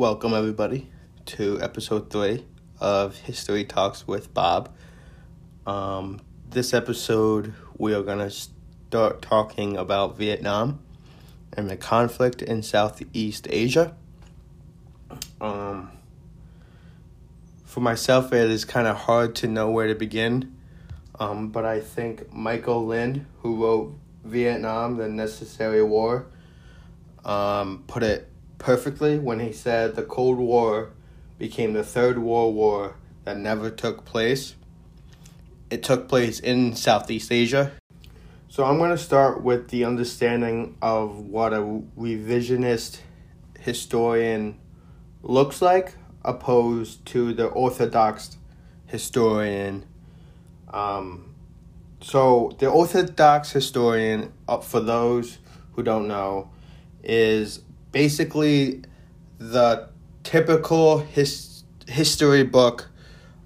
Welcome, everybody, to episode three of History Talks with Bob. Um, this episode, we are going to start talking about Vietnam and the conflict in Southeast Asia. Um, for myself, it is kind of hard to know where to begin, um, but I think Michael Lind, who wrote Vietnam, The Necessary War, um, put it perfectly when he said the Cold War became the third World War that never took place. It took place in Southeast Asia. So I'm going to start with the understanding of what a revisionist historian looks like, opposed to the orthodox historian. Um, so the orthodox historian, uh, for those who don't know, is basically the typical his, history book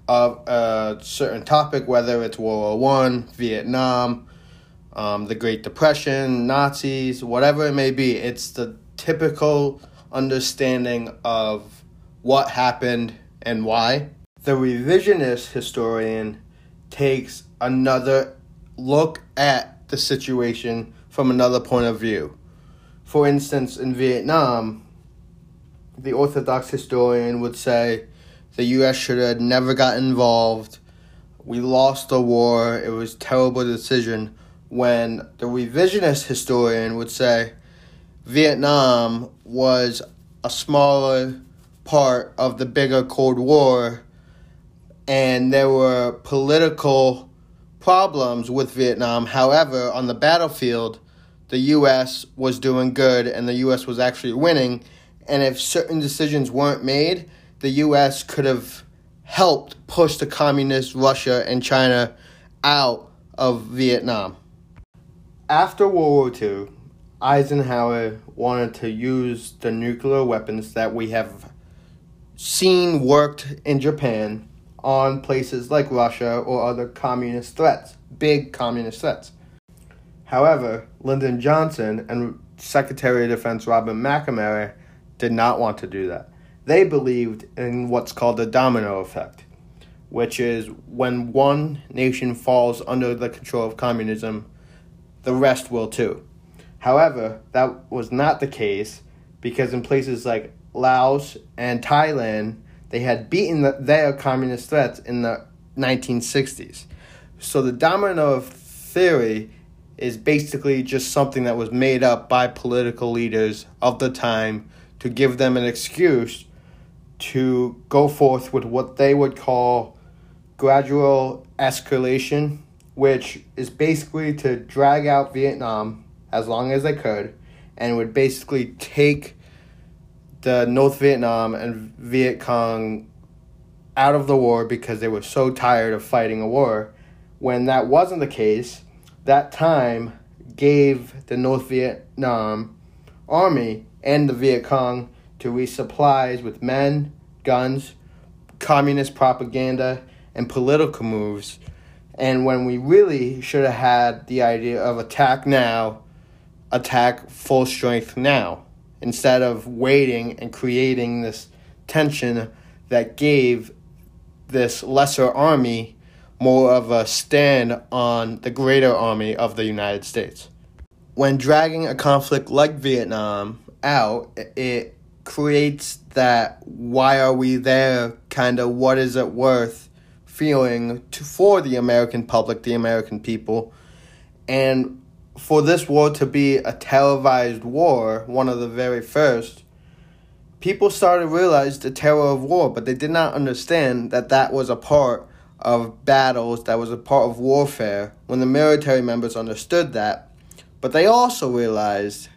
of a certain topic, whether it's World War One, Vietnam, um, the Great Depression, Nazis, whatever it may be. It's the typical understanding of what happened and why. The revisionist historian takes another look at the situation from another point of view. For instance, in Vietnam, the Orthodox historian would say the U.S. should have never got involved. We lost the war. It was a terrible decision. When the revisionist historian would say Vietnam was a smaller part of the bigger Cold War, and there were political problems with Vietnam. However, on the battlefield, the U.S. was doing good and the U.S. was actually winning. And if certain decisions weren't made, the U.S. could have helped push the communist Russia and China out of Vietnam. After World War II, Eisenhower wanted to use the nuclear weapons that we have seen worked in Japan on places like Russia or other communist threats, big communist threats. However, Lyndon Johnson and Secretary of Defense Robert McNamara did not want to do that. They believed in what's called the domino effect, which is when one nation falls under the control of communism, the rest will too. However, that was not the case because in places like Laos and Thailand, they had beaten the, their communist threats in the 1960s. So the domino theory is basically just something that was made up by political leaders of the time to give them an excuse to go forth with what they would call gradual escalation, which is basically to drag out Vietnam as long as they could and would basically take the North Vietnam and Viet Cong out of the war because they were so tired of fighting a war. When that wasn't the case, that time gave the North Vietnam Army and the Viet Cong to resupplies with men, guns, communist propaganda, and political moves. And when we really should have had the idea of attack now, attack full strength now, instead of waiting and creating this tension that gave this lesser army more of a stand on the greater army of the United States. When dragging a conflict like Vietnam out, it creates that why are we there kind of what is it worth feeling to, for the American public, the American people. And for this war to be a televised war, one of the very first, people started to realize the terror of war, but they did not understand that that was a part of battles that was a part of warfare when the military members understood that. But they also realized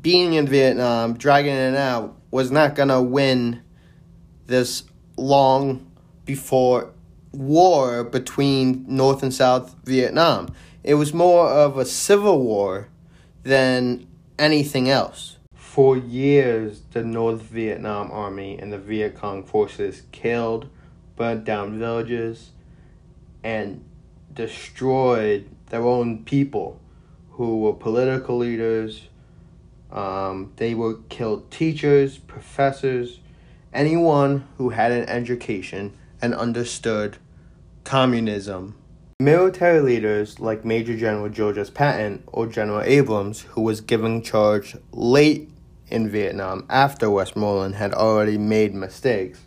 being in Vietnam, dragging it out, was not going to win this long before war between North and South Vietnam. It was more of a civil war than anything else. For years, the North Vietnam Army and the Viet Cong forces killed, burnt down villages, and destroyed their own people who were political leaders. Um, they were killed teachers, professors, anyone who had an education and understood communism. Military leaders like Major General George. Patton or General Abrams, who was given charge late in Vietnam after Westmoreland had already made mistakes,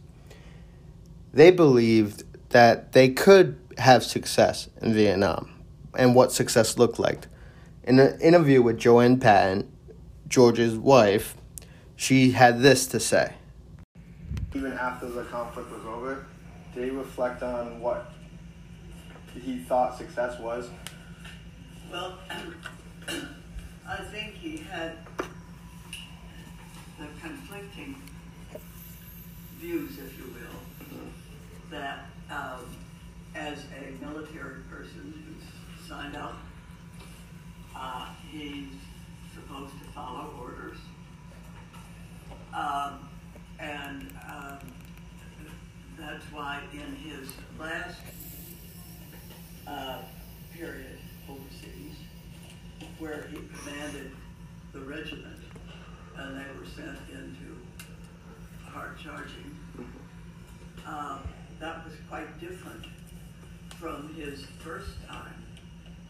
they believed that they could have success in Vietnam and what success looked like. In an interview with Joanne Patton, George's wife, she had this to say. Even after the conflict was over, did he reflect on what he thought success was? Well, I think he had the conflicting views, if you will, that um, as a military person who's signed up, uh, he's supposed to follow orders. Um, and um, that's why in his last uh, period overseas, where he commanded the regiment, and they were sent into hard charging. Uh, that was quite different from his first time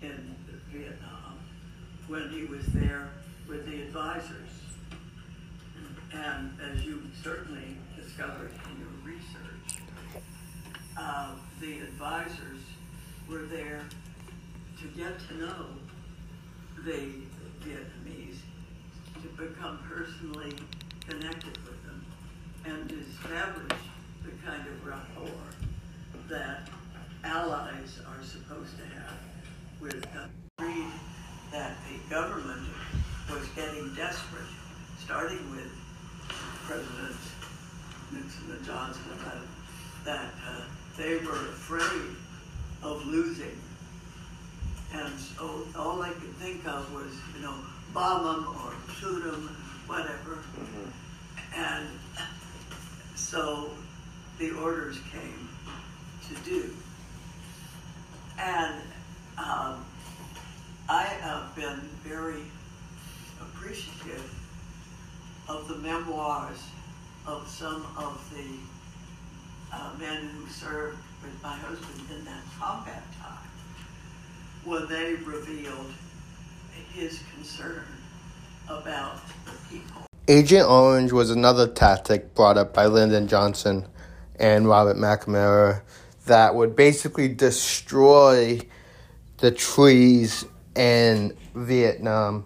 in Vietnam, when he was there with the advisors. And as you certainly discovered in your research, uh, the advisors were there to get to know the Vietnamese, to become personally connected with them, and to establish the kind of rapport that allies are supposed to have with. Read that the government was getting desperate, starting with Presidents Nixon and Johnson, that, that uh, they were afraid of losing. And so all I could think of was, you know, bomb them or shoot them, whatever. And so the orders came to do. And um, I have been very appreciative of the memoirs of some of the uh, men who served with my husband in that combat time when they revealed his concern about the people. Agent Orange was another tactic brought up by Lyndon Johnson and Robert McNamara that would basically destroy the trees in Vietnam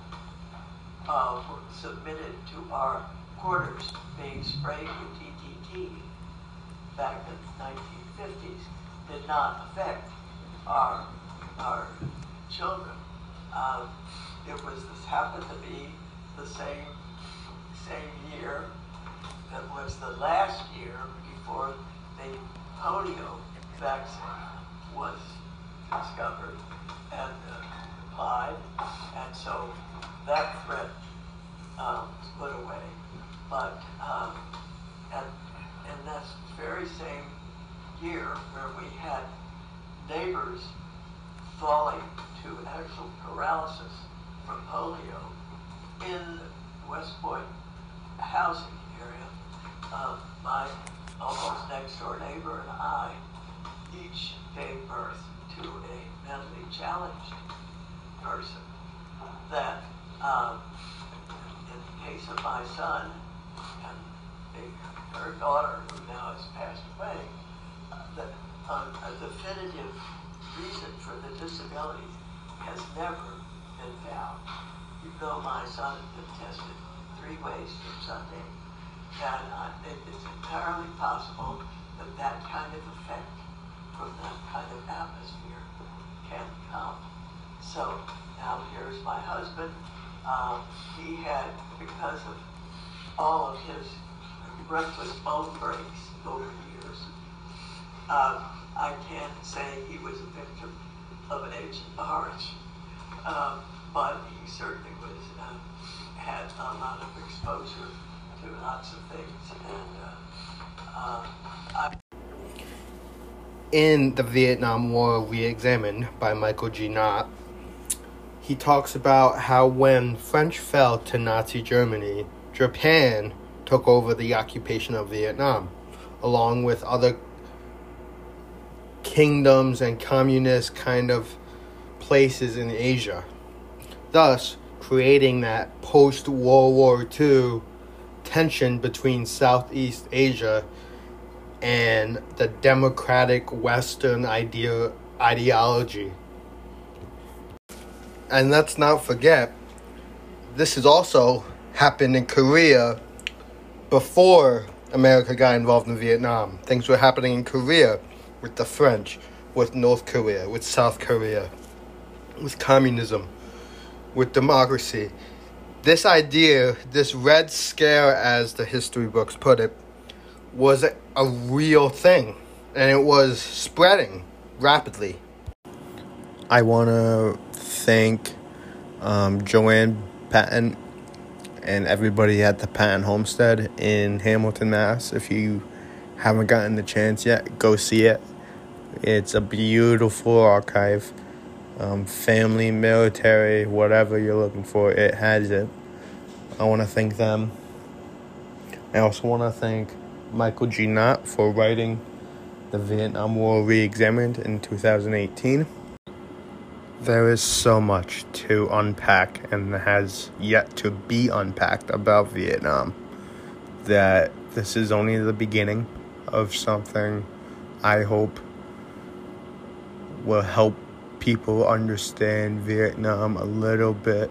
uh, submitted to our quarters being sprayed with DDT back in the 1950s did not affect our our children. Um, it was this happened to be the same same year that was the last year before the polio vaccine was discovered and uh, applied, and so that threat um, put away. But um, and and that's very same year where we had neighbors falling to actual paralysis from polio in West Point housing area. Uh, my almost next door neighbor and I each gave birth to a mentally challenged person that um, in the case of my son and the, her daughter who now has passed away, uh, uh, a definitive reason for the disability has never been found. Even though my son has been tested three ways from Sunday And uh, it, it's entirely possible that that kind of effect from that kind of atmosphere can come. So now here's my husband. Um, he had, because of all of his reckless bone breaks over the years, um, I can't say he was a victim of Agent Orange, um, but he certainly was uh, had a lot of exposure to lots of things, and uh, um, in the Vietnam War Re-Examined by Michael G. Kort, he talks about how when French fell to Nazi Germany, Japan took over the occupation of Vietnam, along with other kingdoms and communist kind of places in Asia, thus creating that post World War II tension between Southeast Asia and the democratic Western idea ideology. And let's not forget, this has also happened in Korea before America got involved in Vietnam. Things were happening in Korea with the French, with North Korea, with South Korea, with communism, with democracy. This idea, this Red Scare, as the history books put it, was a, real thing and it was spreading rapidly. I want to thank um, Joanne Patton and everybody at the Patton Homestead in Hamilton, Mass. If you haven't gotten the chance yet, go see it. It's a beautiful archive. Um, family, military, whatever you're looking for, it has it. I want to thank them. I also want to thank Michael G. Kort for writing The Vietnam War Re-Examined in 2018. There is so much to unpack and has yet to be unpacked about Vietnam that this is only the beginning of something I hope will help people understand Vietnam a little bit